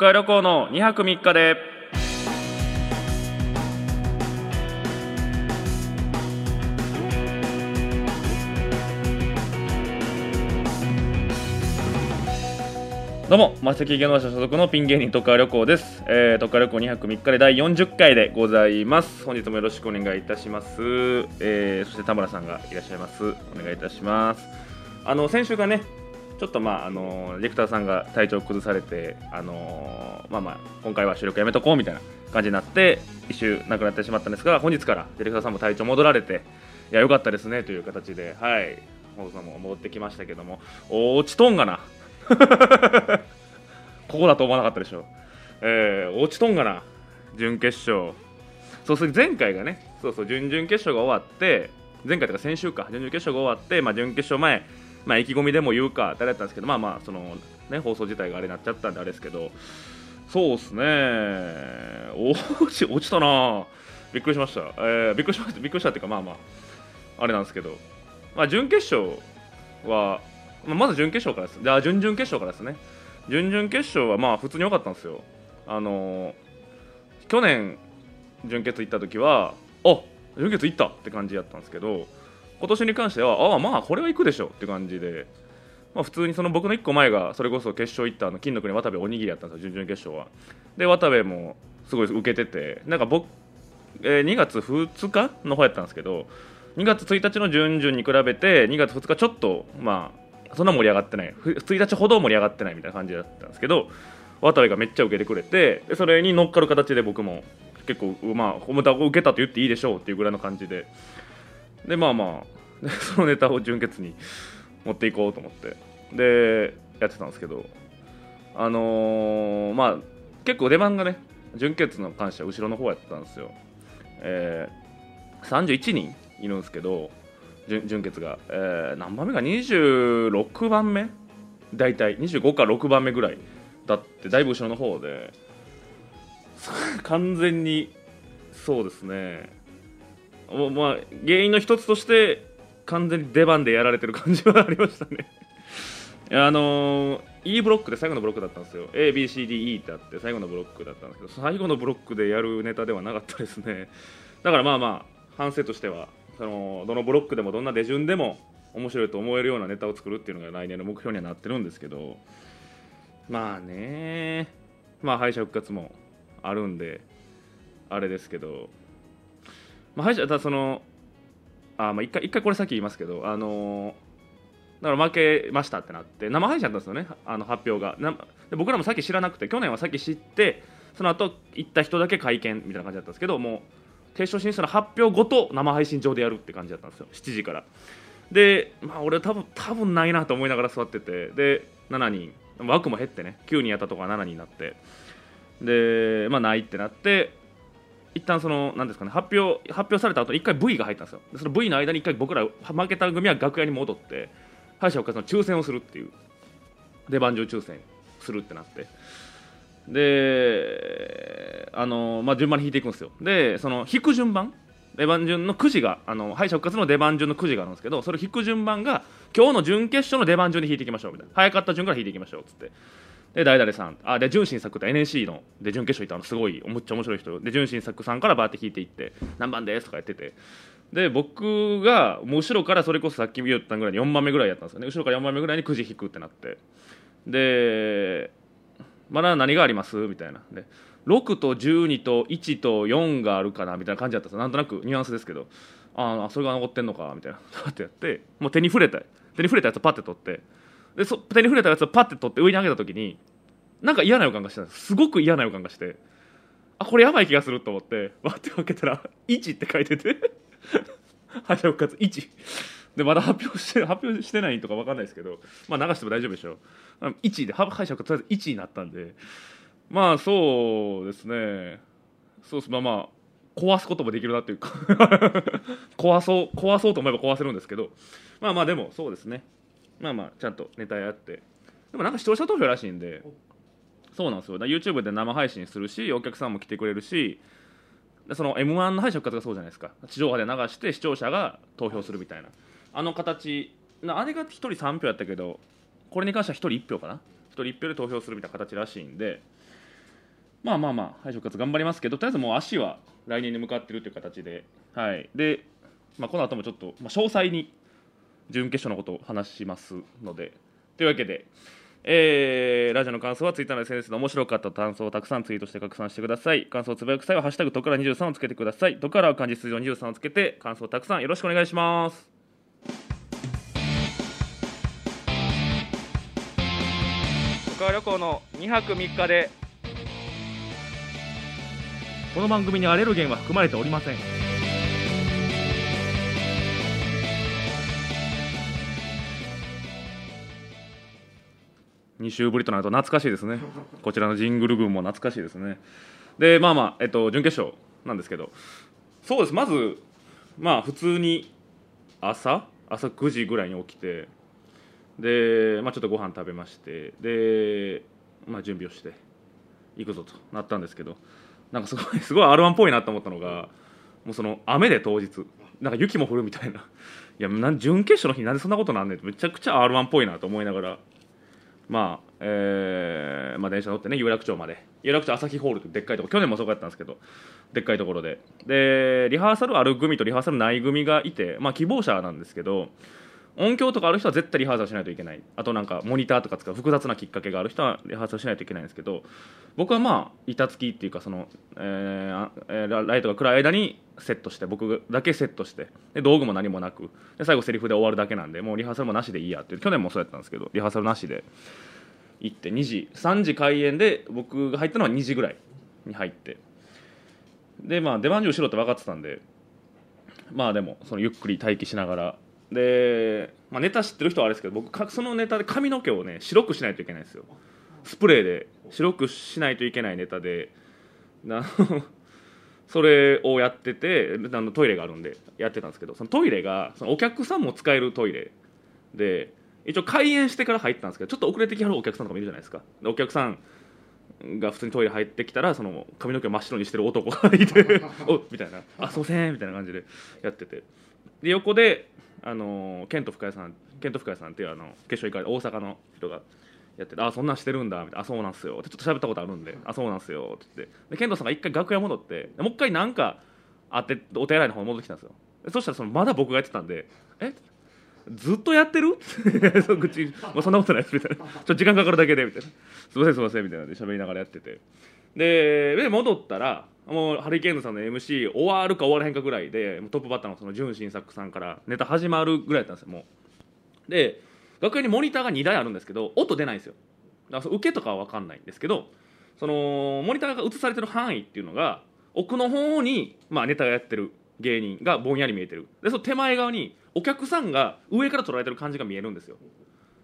海旅行の2泊3日でどうも、マセキ芸能者所属のピン芸人特化旅行です。えー、特化旅行2泊3日で第40回でございます。本日もよろしくお願いいたします。えー、そして田村さんがいらっしゃいます。お願いいたします。あの、先週がね、ちょっとまあ、あの、ディレクターさんが体調崩されて、あのまあまあ、今回は収録やめとこうみたいな感じになって、一周なくなってしまったんですが、本日からディレクターさんも体調戻られて、いや、よかったですねという形で、はい、放送も戻ってきましたけども、落ちとんがな。ここだと思わなかったでしょ。えー、落ちとんがな、準決勝。そうする前回がね、そうそう、準々決勝が終わって、前回とか先週か、準々決勝が終わって、まあ、準決勝前、まあ、意気込みでも言うかってあれだったんですけど、まあまあ、その、ね、放送自体があれになっちゃったんであれですけど、そうですね、落ち、落ちたなびっくりしました。えー、びっくりしました、びっくりしたっていうか、まあまあ、あれなんですけど、まあ、準決勝は、まあ、まず準決勝からです。じゃあ、準々決勝からですね。準々決勝はまあ普通に良かったんですよ。あのー去年準決行った時はあ準決行ったって感じやったんですけど今年に関してはああまあこれは行くでしょうって感じで、まあ、普通にその僕の1個前がそれこそ決勝行ったあの金の国渡部おにぎりやったんですよ準々決勝は。で渡部もすごい受けててなんか僕、えー2月2日の方やったんですけど2月1日の準々に比べて2月2日ちょっとまあそんな盛り上がってない。1日ほど盛り上がってないみたいな感じだったんですけど渡部がめっちゃ受けてくれてそれに乗っかる形で僕も結構まあまた受けたと言っていいでしょうっていうぐらいの感じで。でまあまあそのネタを準決に持っていこうと思って。でやってたんですけどあのーまあ結構出番がね準決の関しては後ろの方やったんですよ、えー31人いるんですけど準準決が、えー何番目か26番目？大体25か6番目ぐらいだってだいぶ後ろの方で。完全にそうですね。もうまあ原因の一つとして完全に出番でやられてる感じはありましたね。あのー E ブロックで最後のブロックだったんですよ。ABCDE ってあって最後のブロックだったんですけど最後のブロックでやるネタではなかったですね。だからまあまあ反省としてはそのどのブロックでもどんな出順でも面白いと思えるようなネタを作るっていうのが来年の目標にはなってるんですけど。まあねまあ敗者復活もあるんであれですけど、まあ、敗者ただそのあまあ一回一回これさっき言いますけどあのだから負けましたってなって生配信だったんですよねあの発表が。で僕らもさっき知らなくて去年はさっき知ってその後行った人だけ会見みたいな感じだったんですけどもう決勝進出の発表ごと生配信上でやるって感じだったんですよ7時から。でまあ俺多分多分ないなと思いながら座っててで7人枠も減ってね9人やったとこが7人になって。でまあないってなって一旦そのなんですかね発表発表された後一回 V が入ったんですよ。その V の間に一回僕ら負けた組は楽屋に戻って敗者復活の抽選をするっていう。出番上抽選するってなって。であの、まあ、順番に引いていくんですよ。でその引く順番出番順のくじがあの敗者復活の出番順のくじがあるんですけどそれ引く順番が今日の準決勝の出番順で引いていきましょうみたいな。早かった順から引いていきましょうっつって。で誰々さん。あで純真作って NSC ので準決勝いたのすごいめっちゃ面白い人。で純真作さんからバーって引いていって何番ですとかやってて。で僕がもう後ろからそれこそさっき言ったぐらいに4番目ぐらいやったんですよね。後ろから4番目ぐらいにくじ引くってなって。でまだ何がありますみたいな。で6と12と1と4があるかなみたいな感じだったんですよ。なんとなくニュアンスですけど。ああそれが残ってんのかみたいな。パッてやってもう手に触れた手に触れたやつをパッて取ってでそ手に触れたやつをパッて取って上に上げた時になんか嫌な予感がしたんです。すごく嫌な予感がして。あこれやばい気がすると思ってバッて開けたら1って書いてて。敗者復活。1でまだ発表して発表してないとか分かんないですけどまあ流しても大丈夫でしょう。あ1で敗者復活とりあえず1になったんで。まあそうですね。そうっす。まあまあ壊すこともできるなっていうか。壊そう壊そうと思えば壊せるんですけど。まあまあでもそうですね。まあまあちゃんとネタやって。でもなんか視聴者投票らしいんでそうなんですよ。YouTube で生配信するしお客さんも来てくれるしでその m 1の敗者復活がそうじゃないですか。地上波で流して視聴者が投票するみたいな。あの形。なあれが1人3票やったけどこれに関しては1人1票かな。1人1票で投票するみたいな形らしいんで。まあまあまあ敗者復活頑張りますけどとりあえずもう足は来年に向かってるという形で。はい。で、まあ、この後もちょっと、まあ、詳細に準決勝のことを話しますので。というわけでえー、ラジオの感想はツイッターの SNS で面白かった感想をたくさんツイートして拡散してください。感想をつぶやく際は「ハッシュタグトカラ23」をつけてください。トカラは漢字数字の23をつけて感想をたくさんよろしくお願いします。トカラ旅行の2泊3日で。この番組にアレルゲンは含まれておりません。2週ぶりとなると懐かしいですね。こちらのジングル群も懐かしいですね。でまあまあ、えっと、準決勝なんですけど。そうです。まずまあ普通に朝？朝9時ぐらいに起きて。で、まあ、ちょっとご飯食べまして。で、まあ、準備をして行くぞとなったんですけど。なんかすごいすごい r 1っぽいなと思ったのがもうその雨で当日。なんか雪も降るみたいな。いや準決勝の日なんでそんなことなんねんってめちゃくちゃ r 1っぽいなと思いながら。まあえーまあ、電車乗ってね有楽町まで。有楽町朝日ホールってでっかいとこ。去年もそこやったんですけどでっかいところで。でリハーサルある組とリハーサルない組がいて、まあ、希望者なんですけど音響とかある人は絶対リハーサルしないといけない。あとなんかモニターとか使う複雑なきっかけがある人はリハーサルしないといけないんですけど僕はまあ板付きっていうかその、えーライトが暗い間にセットして僕だけセットしてで道具も何もなくで最後セリフで終わるだけなんでもうリハーサルもなしでいいやって去年もそうやったんですけどリハーサルなしで行って2時3時開演で僕が入ったのは2時ぐらいに入って。でまあ出番中後ろって分かってたんでまあでもそのゆっくり待機しながらで、まあ、ネタ知ってる人はあれですけど僕そのネタで髪の毛をね白くしないといけないんですよ。スプレーで。白くしないといけないネタで。な それをやっててあのトイレがあるんでやってたんですけどそのトイレがそのお客さんも使えるトイレ。で一応開演してから入ったんですけどちょっと遅れてきはるお客さんとかもいるじゃないですか。でお客さんが普通にトイレ入ってきたらその髪の毛を真っ白にしてる男がいて おみたいな「あすいません」みたいな感じでやってて。で横であのケント深谷さんケント深谷さんっていうあの決勝行かれ大阪の人がやってて「あそんなんしてるんだ」みたいな「あそうなんすよ」ってちょっと喋ったことあるんで「あそうなんすよ」って言って。でケントさんが一回楽屋戻ってもう一回なんかあってお手洗いの方に戻ってきたんですよ。そしたらそのまだ僕がやってたんで「え？ずっとやってる? そ口もうそんなことないですみたいな。ちょっと時間かかるだけでみたいな。すいませんすいませんみたいなで喋りながらやってて。でで戻ったらもうハリケーンズさんの MC 終わるか終わらへんかぐらいでトップバッターのその純真作さんからネタ始まるぐらいだったんですよもう。で楽屋にモニターが2台あるんですけど音出ないんですよ。だからそ受けとかは分かんないんですけどそのモニターが映されてる範囲っていうのが奥の方に、まあ、ネタがやってる芸人がぼんやり見えてる。でその手前側にお客さんが上から捉えてる感じが見えるんですよ。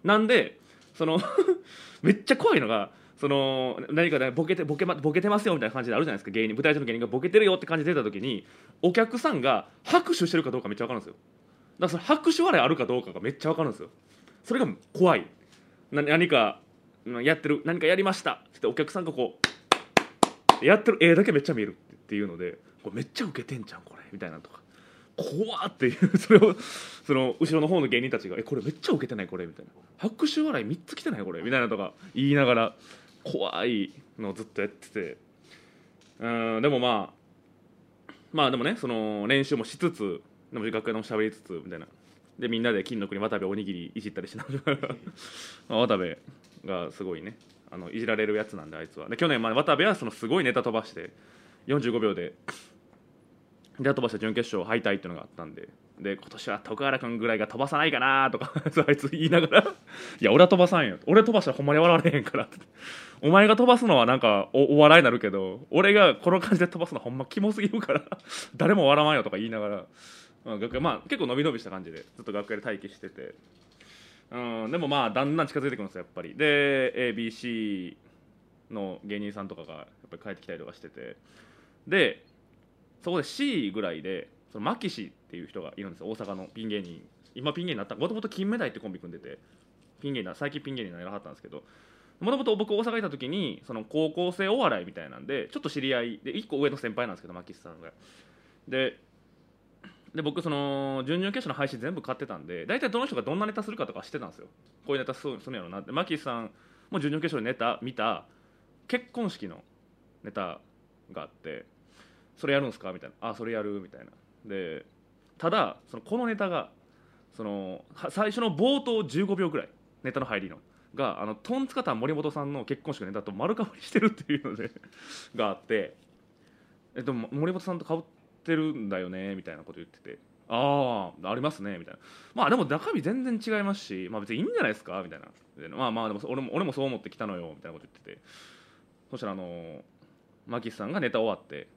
なんでその めっちゃ怖いのがその何かねボケてボケ,、ま、ボケてますよみたいな感じであるじゃないですか芸人舞台上の芸人がボケてるよって感じで出た時にお客さんが拍手してるかどうかめっちゃ分かるんですよ。だからその拍手笑いあるかどうかがめっちゃ分かるんですよ。それが怖い。な何かやってる何かやりました。ってお客さんがこうやってる絵だけめっちゃ見えるっていうのでこれめっちゃウケてんじゃんこれ。みたいなとか。怖っていう それをその後ろの方の芸人たちが「えこれめっちゃウケてないこれ」みたいな「拍手笑い3つ来てないこれ」みたいなとか言いながら怖いのをずっとやってて。うんでもまあまあでもねその練習もしつつでも楽屋でも喋りつつみたいな。でみんなで金の国渡部おにぎりいじったりしながら。まあ渡部がすごいねあのいじられるやつなんであいつは。で去年まあ渡部はそのすごいネタ飛ばして45秒でネタ飛ばした準決勝敗退っていうのがあったんでで今年は徳原君ぐらいが飛ばさないかなとか あいつ言いながら「いや俺は飛ばさんよ」俺飛ばしたらほんまに笑われへんからって。お前が飛ばすのはなんかお笑いになるけど俺がこの感じで飛ばすのはほんまキモすぎるから 誰も笑わんよとか言いながら、まあ、楽屋まあ結構伸び伸びした感じでずっと楽屋で待機してて。うんでもまあだんだん近づいてくるんですよやっぱり。で ABC の芸人さんとかがやっぱり帰ってきたりとかしてて。でそこで C ぐらいでそのマキシっていう人がいるんです大阪のピン芸人。今ピン芸人になった。もともと金目鯛ってコンビ組んでてピン芸人最近ピン芸人にならはったんですけどもともと僕大阪いた時にその高校生お笑いみたいなんでちょっと知り合いで1個上の先輩なんですけどマキシさんが。でで僕その準々決勝の配信全部買ってたんで大体どの人がどんなネタするかとか知ってたんですよ。こういうネタするんやろうなって。マキシさんも準々決勝でネタ見た結婚式のネタがあってそれやるんすかみたいな。あそれやるみたいな。でただそのこのネタがその最初の冒頭15秒ぐらいネタの入りのがあのトンツカタン森本さんの結婚式のネタと丸かぶりしてるっていうので があってえっと森本さんとかぶってるんだよねみたいなこと言っててああありますねみたいな。まあでも中身全然違いますしまあ別にいいんじゃないですかみたいな。でまあまあでも俺も俺もそう思ってきたのよみたいなこと言ってて。そしたらあのマキスさんがネタ終わって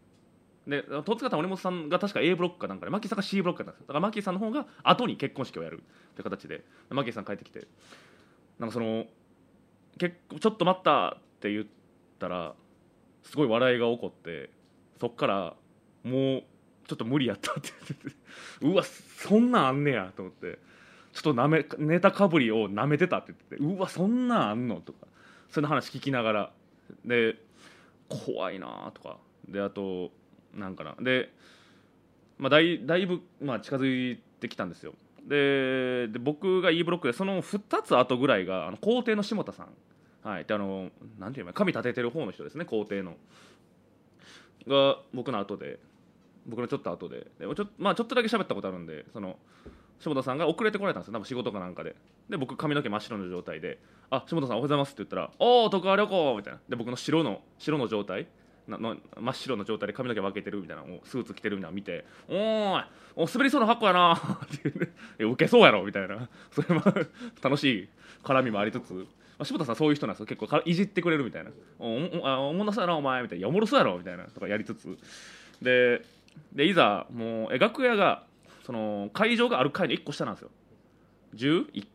で戸塚さん森本さんが確か A ブロックかなんかでマキさんが C ブロックだったんですだからマキさんの方が後に結婚式をやる。って形で。マキさん帰ってきて。なんかその結構ちょっと待ったって言ったらすごい笑いが起こってそっからもうちょっと無理やったって言ってて。うわそんなんあんねやと思って。ちょっとなめネタかぶりをなめてたって言ってうわそんなんあんのとか。その話聞きながら。で怖いなとか。であとなんかな。で,、まあ、だいだいぶ、まあ、近づいてきたんですよ。でで僕が E ブロックでその2つ後ぐらいがあの皇帝の下田さん。はい。であのなんていうの神立ててる方の人ですね皇帝の。が僕の後で僕のちょっと後で。でちょ,、まあ、ちょっとだけ喋ったことあるんでその下田さんが遅れてこられたんですよ。多分仕事かなんかで。で僕髪の毛真っ白の状態で「あ下田さんおはようございます」って言ったら「おお徳川旅行」みたいな。で僕の白の白の状態。の真っ白の状態で髪の毛分けてるみたいなスーツ着てるみたいなの見て「おーいお滑りそうな格好やな」っていうね「受けそうやろ」みたいな。それも楽しい絡みもありつつ、まあ、柴田さんそういう人なんですよ。結構いじってくれるみたいな「おおおもろそうやなお前」みたいな「おもろそうやろ」みたいなとかやりつつ。ででいざもうえ楽屋がその会場がある階の1個下なんですよ。10,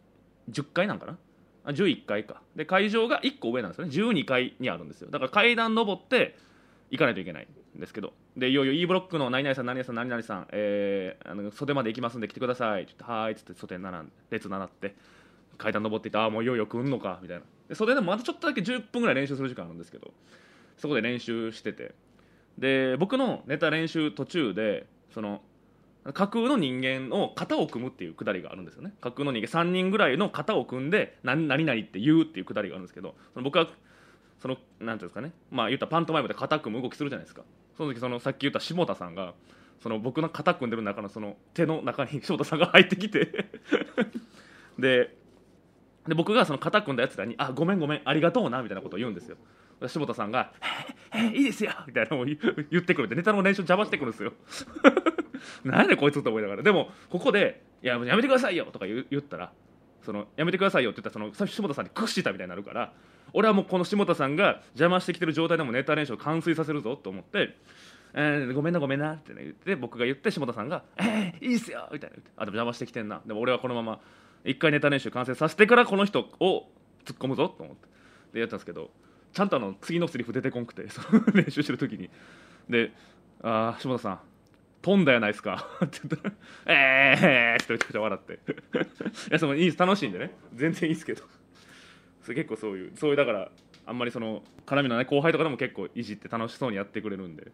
10階なんかな？11階か。で会場が1個上なんですよね。12階にあるんですよ。だから階段登って行かないといけないんですけど。でいよいよ E ブロックの何々さん何々さん何々さん、えー、あの袖まで行きますんで来てくださいって言ってはーいっつって袖並んで列並って階段登っていってああもういよいよ来んのかみたいな。で袖でもまたちょっとだけ10分ぐらい練習する時間あるんですけどそこで練習してて。で僕のネタ練習途中でその架空の人間を型を組むっていうくだりがあるんですよね。架空の人間3人ぐらいの型を組んで何何々って言うっていうくだりがあるんですけどその僕はそのなんていうんですかね。まあ言ったパントマイムで肩組む動きするじゃないですか。その時そのさっき言った下田さんがその僕の肩組んでる中のその手の中に 下田さんが入ってきて。でで僕がその肩組んだやつらに「あごめんごめんありがとうな」みたいなことを言うんですよ。下田さんが「えいいですよ」みたいなのを言ってくるんでネタの練習邪魔してくるんですよ。何やねんこいつと思いながら。でもここで「いややめてくださいよ」とか言ったらそのやめてくださいよって言ったらその下田さんに屈したみたいになるから俺はもうこの下田さんが邪魔してきてる状態でもネタ練習を完遂させるぞと思って「えー、ごめんなごめんな」って、ね、言って僕が言って下田さんが「えー、いいっすよ」みたいな。言って「あでも邪魔してきてんな。でも俺はこのまま一回ネタ練習完成させてからこの人を突っ込むぞと思って。でやったんですけどちゃんとあの次のセリフ出てこんくてその 練習してる時に。で「ああ下田さん飛んだやないですか。って言ったら「ええー!」ってめちゃくちゃ笑っていやそのいい楽しいんでね全然いいですけどそ結構そういうそういうだからあんまりその絡みのない後輩とかでも結構いじって楽しそうにやってくれるんで、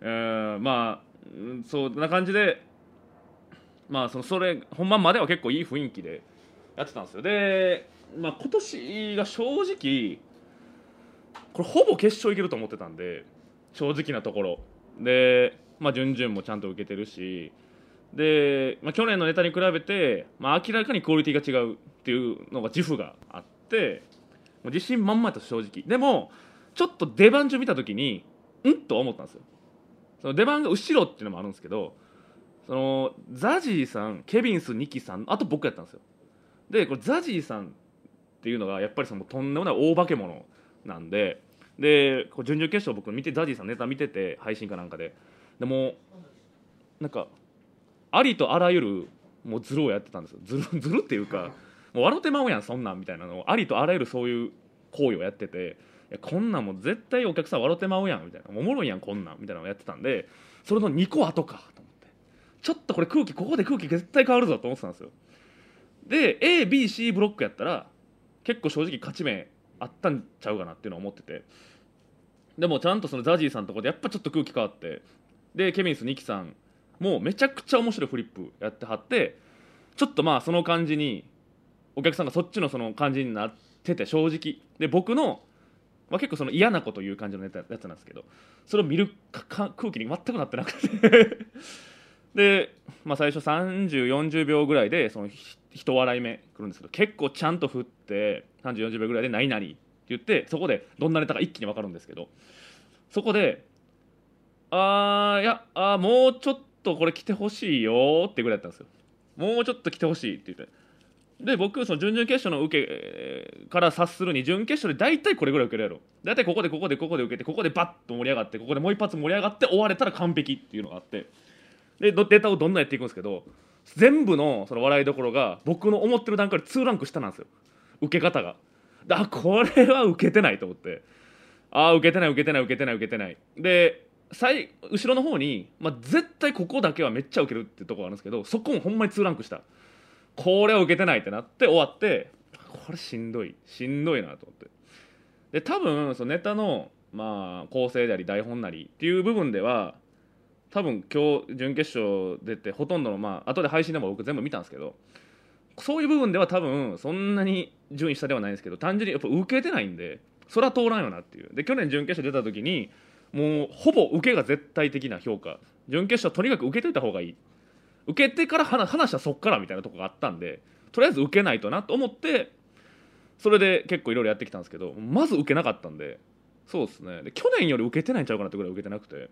えー、まあそんな感じでまあそのそれ本番までは結構いい雰囲気でやってたんですよ。で、まあ、今年が正直これほぼ決勝いけると思ってたんで正直なところ。でまあ、準々もちゃんと受けてるしで、まあ、去年のネタに比べて、まあ、明らかにクオリティが違うっていうのが自負があっててもう自信満々と正直。でもちょっと出番中見た時にん？と思ったんですよ。その出番が後ろっていうのもあるんですけどそのザジーさんケビンスニキさんあと僕やったんですよ。でこれザジーさんっていうのがやっぱりそのとんでもない大化け物なんででこう準々決勝僕見てザジーさんネタ見てて配信かなんかで。でもなんかありとあらゆるもうズルをやってたんですよ。ズルズルっていうかもう笑ってまうやんそんなんみたいなのをありとあらゆるそういう行為をやってて。いやこんなんも絶対お客さん笑ってまうやんみたいな。おもろいやんこんなんみたいなのをやってたんでそれの2個後かと思って。ちょっとこれ空気ここで空気絶対変わるぞと思ってたんですよ。で ABC ブロックやったら結構正直勝ち目あったんちゃうかなっていうのを思ってて。でもちゃんとそのザジーさんのとこでやっぱちょっと空気変わって。でケビンス・ニキさんもうめちゃくちゃ面白いフリップやってはってちょっとまあその感じにお客さんがそっちのその感じになってて正直。で僕のまあ、結構その嫌なこと言う感じのネタやつなんですけどそれを見る空気に全くなってなくて。で、まあ、最初3040秒ぐらいでその一笑い目くるんですけど結構ちゃんと振って3040秒ぐらいで「何々」って言ってそこでどんなネタか一気に分かるんですけどそこで「あーいやあもうちょっとこれ来てほしいよ」ってぐらいだったんですよ。もうちょっと来てほしいって言って。で僕その準々決勝の受けから察するに準決勝で大体これぐらい受けるやろ。大体ここでここでここで受けてここでバッと盛り上がってここでもう一発盛り上がって終われたら完璧っていうのがあって。でデータをどんどんやっていくんですけど全部のその笑いどころが僕の思ってる段階で2ランク下なんですよ。受け方が。あこれは受けてないと思って。ああ受けてない受けてない受けてない受けてない。で最後ろの方に、まあ、絶対ここだけはめっちゃ受けるってとこがあるんですけどそこもほんまに2ランク下。これを受けてないってなって終わってこれしんどいしんどいなと思って。で多分そのネタのまあ構成であり台本なりっていう部分では多分今日準決勝出てほとんどのまあ後で配信でも僕全部見たんですけどそういう部分では多分そんなに順位下ではないんですけど単純にやっぱ受けてないんでそれは通らんよなっていう。で去年準決勝出た時にもうほぼ受けが絶対的な評価。準決勝とにかく受けといた方がいい。受けてから話はそっからみたいなとこがあったんでとりあえず受けないとなと思ってそれで結構いろいろやってきたんですけどまず受けなかったんでそうですね。で去年より受けてないんちゃうかなってぐらい受けてなくて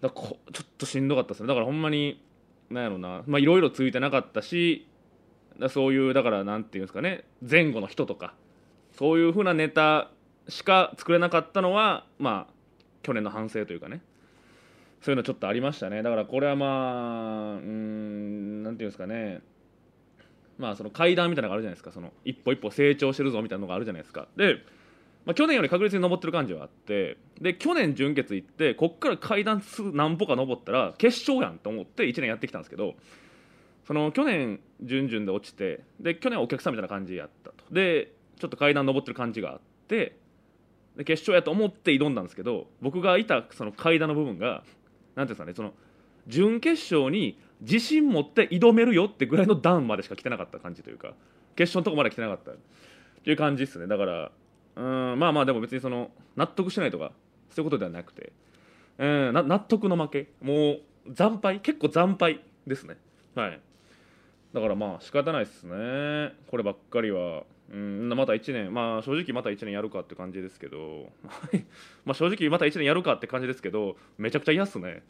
だこちょっとしんどかったですね。だからほんまになんやろうな。まあいろいろついてなかったしだそういうだからなんていうんですかね。前後の人とかそういうふうなネタしか作れなかったのはまあ去年の反省というかね。そういうのちょっとありましたね。だからこれはまあうんなんていうんですかね。まあその階段みたいなのがあるじゃないですか。その一歩一歩成長してるぞみたいなのがあるじゃないですか。でまあ、去年より確実に登ってる感じはあってで去年準決行ってこっから階段何歩か登ったら決勝やんと思って1年やってきたんですけどその去年準々で落ちてで去年お客さんみたいな感じやったと。でちょっと階段登ってる感じがあってで決勝やと思って挑んだんですけど僕がいたその階段の部分が何ていうんですかねその準決勝に自信持って挑めるよってぐらいの段までしか来てなかった感じというか決勝のとこまで来てなかった。っていう感じですね。だからうんまあまあでも別にその納得してないとかそういうことではなくて、うん、納得の負け。もう惨敗結構惨敗ですね。はい。だからまあ仕方ないですね。こればっかりは。うんまた1年まあ正直また1年やるかって感じですけど まあ正直また1年やるかって感じですけどめちゃくちゃ嫌っすね。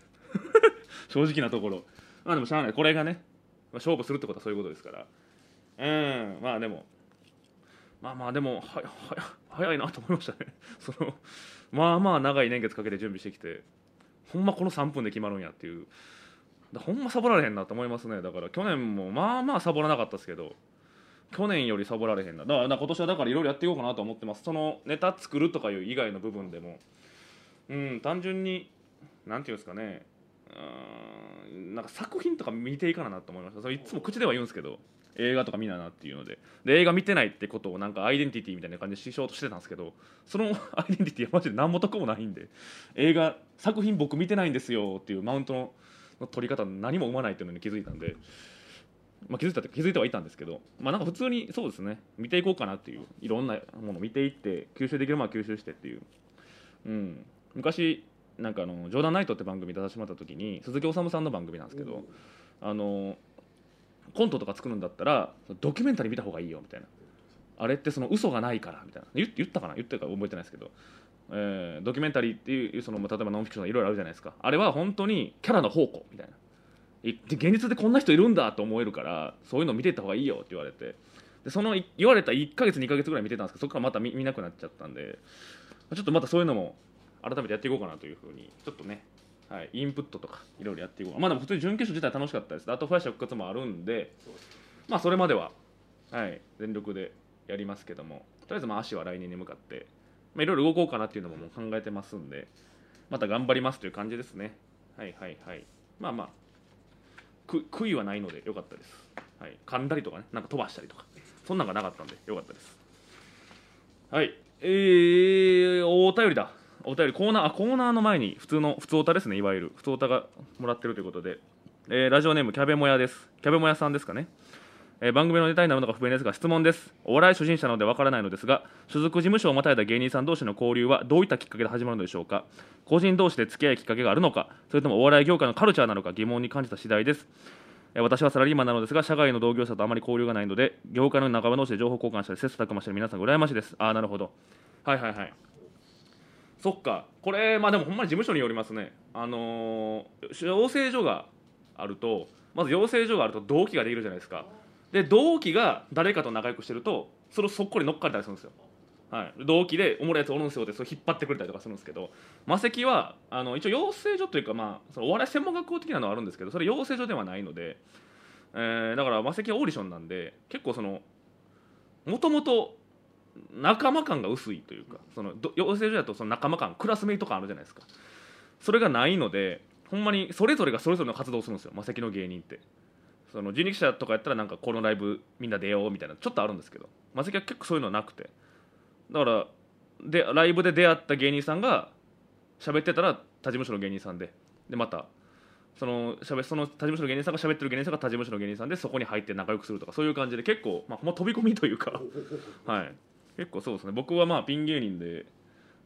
正直なところ。まあでもしゃあない。これがね、まあ、勝負するってことはそういうことですから。うんまあでもまあまあでもはは早いなと思いましたね。そのまあまあ長い年月かけて準備してきてほんまこの3分で決まるんやっていう。ほんまサボられへんなと思いますね。だから去年もまあまあサボらなかったですけど去年よりサボられへんな。だから今年はだからいろいろやっていこうかなと思ってます。そのネタ作るとかいう以外の部分でも。うん単純に何て言うんですかね。うんなんか作品とか見ていかなと思いました。それいつも口では言うんですけど映画とか見ななっていうので。で映画見てないってことをなんかアイデンティティみたいな感じでしようとしてたんですけどその アイデンティティはマジで何も得もないんで映画作品僕見てないんですよっていうマウントの取り方何も生まないっていうのに気づいたんで、まあ、気づいたって気づいてはいたんですけどまあなんか普通にそうですね見ていこうかなっていういろんなものを見ていって吸収できるものは吸収してっていう、うん、昔なんかあの「ジョーダンナイト」って番組出させてもらった時に鈴木おさんの番組なんですけど、あのコントとか作るんだったらドキュメンタリー見た方がいいよみたいな。あれってその嘘がないからみたいな。言ったかな？言ってるか覚えてないですけど、えー、ドキュメンタリーっていうその例えばノンフィクションいろいろあるじゃないですか。あれは本当にキャラの宝庫みたいな。現実でこんな人いるんだと思えるからそういうの見てた方がいいよって言われて。でその言われた1か月2か月ぐらい見てたんですけどそこからまた見見なくなっちゃったんで。ちょっとまたそういうのも改めてやっていこうかなというふうにちょっとねはい、インプットとかいろいろやっていこうまあでも普通に準決勝自体楽しかったです。あとファイシャ復活もあるんでまあそれまでは、はい、全力でやりますけども。とりあえずまあ足は来年に向かっていろいろ動こうかなっていうのももう考えてますんでまた頑張りますという感じですね。はいはいはい。まあまあ悔いはないのでよかったです、はい、噛んだりとかねなんか飛ばしたりとか。そんなんがなかったんでよかったです。はい。えー、お便りだ。お便り。コーナーあコーナーの前に普通の普通おたですねいわゆる。普通おたがもらってるということで、えー、ラジオネームキャベモヤです。キャベモヤさんですかね。え番組のネタになるのか不明ですが質問です。お笑い初心者なのでわからないのですが所属事務所をまたいだ芸人さん同士の交流はどういったきっかけで始まるのでしょうか？個人同士で付き合いきっかけがあるのか？それともお笑い業界のカルチャーなのか？疑問に感じた次第です。私はサラリーマンなのですが社外の同業者とあまり交流がないので業界の仲間同士で情報交換したり切磋琢磨してる皆さん羨ましいです。ああなるほど。はいはいはい。そっか。これまあでもほんまに事務所によりますね。あのー養成所があるとまず養成所があると同期ができるじゃないですか。で同期が誰かと仲良くしてるとそれをそっこり乗っかれたりするんですよ。はい、同期でおもろいやつおるんですよってそれ引っ張ってくれたりとかするんですけど魔石はあの一応養成所というか、まあ、そのお笑い専門学校的なのはあるんですけどそれ養成所ではないので、えーだから魔石はオーディションなんで結構そのもともと仲間感が薄いというかその養成所だとその仲間感クラスメイト感あるじゃないですか。それがないのでほんまにそれぞれがそれぞれの活動をするんですよ魔石の芸人って。その人力車とかやったらなんかこのライブみんな出ようみたいなちょっとあるんですけど魔石は結構そういうのはなくて。だからでライブで出会った芸人さんが喋ってたら他事務所の芸人さんで。でまたそのしゃべその他事務所の芸人さんが喋ってる芸人さんが他事務所の芸人さんでそこに入って仲良くするとかそういう感じで結構、まあ、ほんま飛び込みというか はい。結構そうですね。僕はまあピン芸人で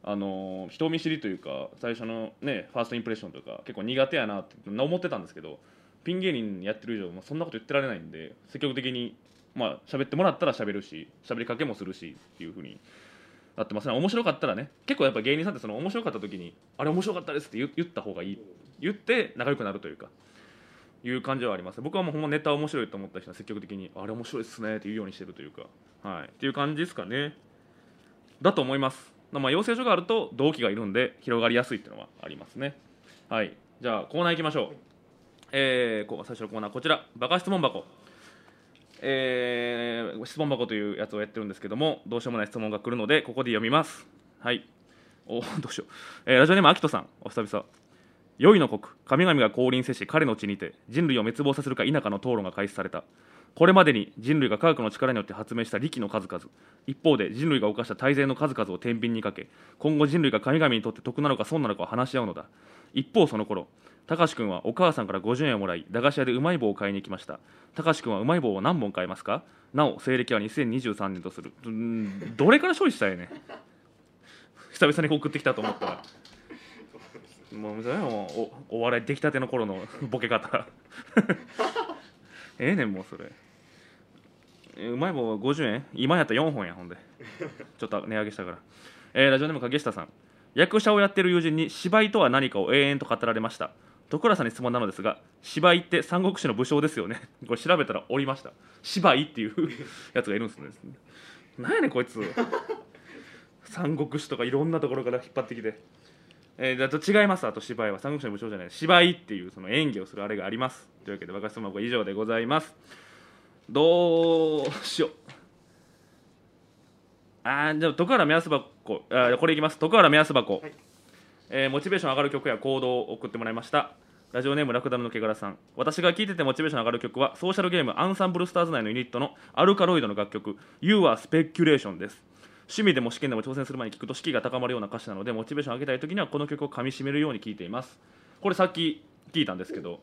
あのー人見知りというか最初のねファーストインプレッションとか結構苦手やなって思ってたんですけどピン芸人やってる以上、まあ、そんなこと言ってられないんで積極的にまあ喋ってもらったら喋るし喋りかけもするしっていうふうになってますね。面白かったらね結構やっぱ芸人さんってその面白かった時に「あれ面白かったです」って言った方がいい。言って仲良くなるというかいう感じはあります。僕はもうほんまネタ面白いと思った人は積極的に「あれ面白いっすね」って言うようにしてるというかはい。っていう感じですかね。だと思います。まあ養成所があると同期がいるんで広がりやすいっていうのはありますね。はい。じゃあコーナー行きましょう。えー、最初のコーナーこちらバカ質問箱。えー質問箱というやつをやってるんですけどもどうしようもない質問が来るのでここで読みます。はい。お どうしよう、えーラジオネームあきとさん。お久々。良いの国神々が降臨せし彼の地にて人類を滅亡させるか否かの討論が開始された。これまでに人類が科学の力によって発明した利器の数々。一方で人類が犯した大罪の数々を天秤にかけ今後人類が神々にとって得なのか損なのかを話し合うのだ。一方その頃たかし君はお母さんから50円をもらい駄菓子屋でうまい棒を買いに行きました。たかし君はうまい棒を何本買いますか？なお西暦は2023年とする。うーんどれから処理したいね？久々に送ってきたと思ったら。もうおお笑い出来たての頃のボケ方。ええねんもうそれ。うまい棒50円？今やったら4本やほんで。ちょっと値上げしたから、えーラジオネーム影下さん。役者をやってる友人に芝居とは何かを永遠と語られました。徳倉さんに質問なのですが芝居って三国志の武将ですよね。これ調べたらおりました。芝居っていう やつがいるんですね。なんやねんこいつ。三国志とかいろんなところから引っ張ってきて。えー、だと違います。あと芝居は。三国志の武将じゃない。芝居っていうその演技をするあれがあります。というわけで若質問は以上でございます。どうしよう。あーじゃ徳原目安箱。あこれいきます。徳原目安箱、えーモチベーション上がる曲や行動を送ってもらいました。ラジオネームラクダルのけがらさん。私が聴いててモチベーション上がる曲はソーシャルゲームアンサンブルスターズ内のユニットのアルカロイドの楽曲「You are Speculation」です。趣味でも試験でも挑戦する前に聞くと士気が高まるような歌詞なのでモチベーション上げたい時にはこの曲をかみしめるように聴いています。これさっき聞いたんですけど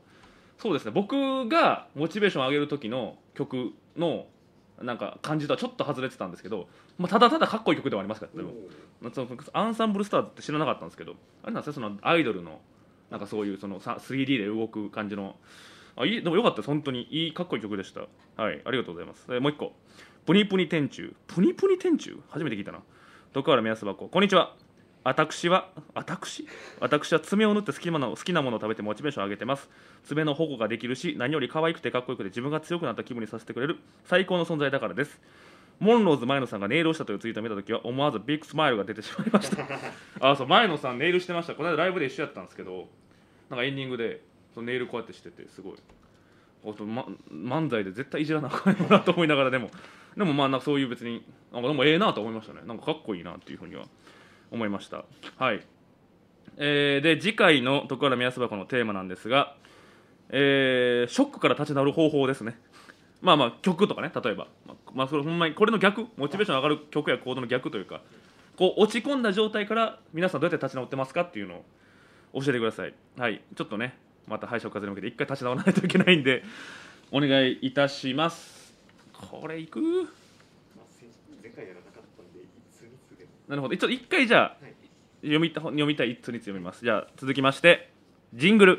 そうですね。僕がモチベーション上げる時の曲のなんか感じとはちょっと外れてたんですけど、まあ、ただただかっこいい曲ではありますからでもそのアンサンブルスターズって知らなかったんですけどあれなんですねそのアイドルのなんかそういうそのさ 3D で動く感じの。あいいでもよかったです。本当にいいかっこいい曲でした。はいありがとうございます、えーもう一個。プニプニ天柱プニプニ天柱初めて聞いたな。徳原目安箱。こんにちは私は私？私は爪を縫って好きなもの好きなものを食べてモチベーションを上げてます。爪の保護ができるし何より可愛くてかっこよくて自分が強くなった気分にさせてくれる最高の存在だからです。モンローズ前野さんがネイルをしたというツイートを見たときは思わずビッグスマイルが出てしまいました。あそう前野さんネイルしてました。この間ライブで一緒やったんですけどなんかエンディングでそのネイルこうやってしててすごい。おと、ま、漫才で絶対いじらなあかんよなと思いながらでも。でもまあなんかそういう別になんかでもええなと思いましたね。なんかかっこいいなっていうふうには思いました。はい。えーで次回の徳原目安箱のテーマなんですが、えーショックから立ち直る方法ですね。まあまあ曲とかね例えば。まあ、それほんまにこれの逆モチベーション上がる曲や行動の逆というかこう落ち込んだ状態から皆さんどうやって立ち直ってますかっていうのを教えてください。はい。ちょっとねまた敗者風に向けて一回立ち直らないといけないんでお願いいたします。これいくまあ先前回やらなかったんでいつにつでもなるほど。ちょっと一回じゃあはい。読みた読みたい一通に読みます。じゃあ続きましてジングル、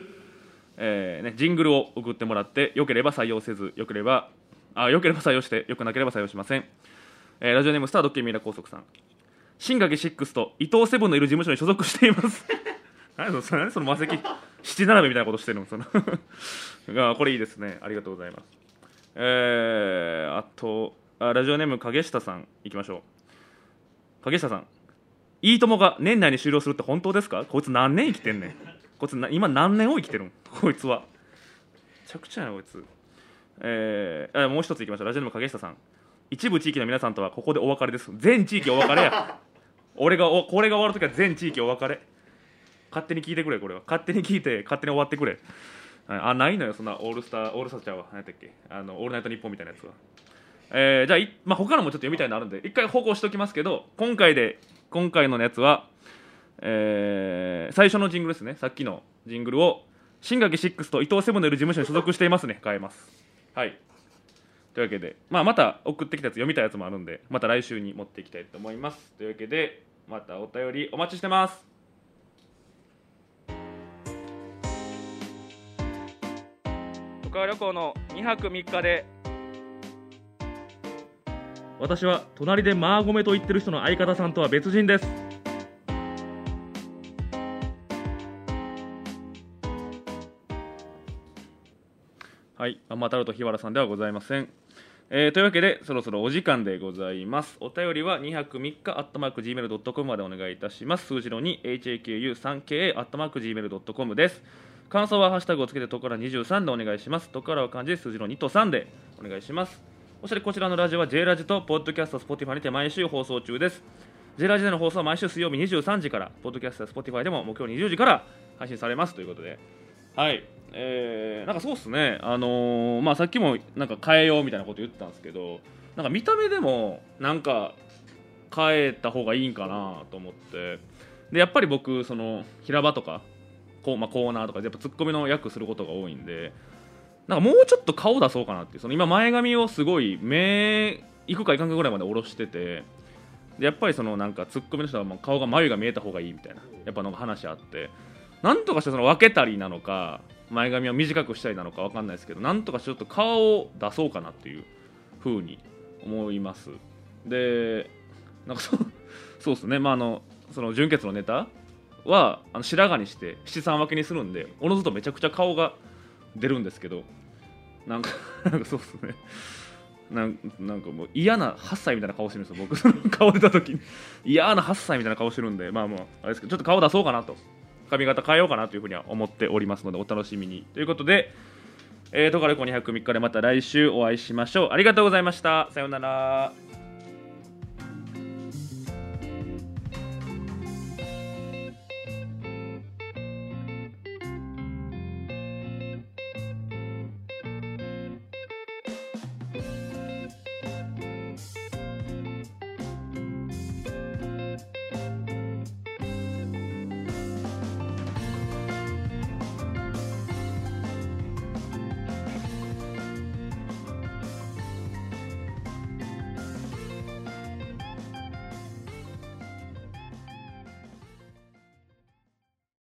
えーね、ジングルを送ってもらってよければ採用せずよければあよければ採用してよくなければ採用しません、えーラジオネームスタードッキリミイラ高速さん。新垣シックスと伊藤セブンのいる事務所に所属しています。何そのその魔石。七並べみたいなことしてるのその。あこれいいですね。ありがとうございます。えー、あとあラジオネーム影下さん。いきましょう影下さんいいともが年内に終了するって本当ですか？こいつ何年生きてんねん。こいつな今何年を生きてるん？こいつは。めちゃくちゃやなこいつ。えー、あもう一ついきましょう。ラジオネーム影下さん。一部地域の皆さんとはここでお別れです。全地域お別れや。俺がおこれが終わるときは全地域お別れ。勝手に聞いてくれこれは。勝手に聞いて勝手に終わってくれ。はいあないのよそんなオールスターオールスターちゃうわ。何やったっけ？あのオールナイトニッポンみたいなやつはえーじゃあ、まあ、他のもちょっと読みたいのあるんで一回保護しておきますけど今回で今回のやつは、えー最初のジングルですね。さっきのジングルを新垣シックスと伊藤セブンのいる事務所に所属していますね。変えます。はい。というわけで、まあ、また送ってきたやつ読みたいやつもあるんでまた来週に持っていきたいと思います。というわけでまたお便りお待ちしてます。岡川旅行の2泊3日で私は隣でマーゴメと言ってる人の相方さんとは別人ですはい、アンマタルト日原さんではございません。えーというわけで、そろそろお時間でございます。お便りは2泊3日、アットマーク Gmail.com までお願いいたします。数字の2、HAKU3KA、アットマーク Gmail.com です。感想はハッシュタグをつけて、トカラ23でお願いします。トカラは漢字で数字の2と3でお願いします。そしてこちらのラジオは J ラジとポッドキャスト、Spotify にて毎週放送中です。J ラジでの放送は毎週水曜日23時から、ポッドキャスト Spotify でも木曜20時から配信されますということで、はい、えー、なんかそうっすね、あのーまあ、さっきもなんか変えようみたいなこと言ったんですけど、なんか見た目でもなんか変えた方がいいんかなと思って、でやっぱり僕、その平場とかこう、まあ、コーナーとかでやっぱツッコミの役することが多いんで、なんかもうちょっと顔出そうかなっていう、その今、前髪をすごい目いくかいかんかぐらいまで下ろしてて。でやっぱりそのなんかツッコミの人はもう顔が眉が見えた方がいいみたいなやっぱなんか話あってなんとかしてその分けたりなのか前髪を短くしたりなのか分かんないですけどなんとかちょっと顔を出そうかなっていう風に思いますでなんかそうそうですねまああのその純潔のネタはあの白髪にして七三分けにするんでおのずとめちゃくちゃ顔が出るんですけどなんか なんかそうですね。なんなんかもう嫌な8歳みたいな顔してるんですよ。僕 その顔出た時に。嫌な8歳みたいな顔してるんでまあまああれですけどちょっと顔出そうかなと。髪型変えようかなというふうには思っておりますのでお楽しみに。ということでえー、トカレコ203日でまた来週お会いしましょう。ありがとうございました。さようなら。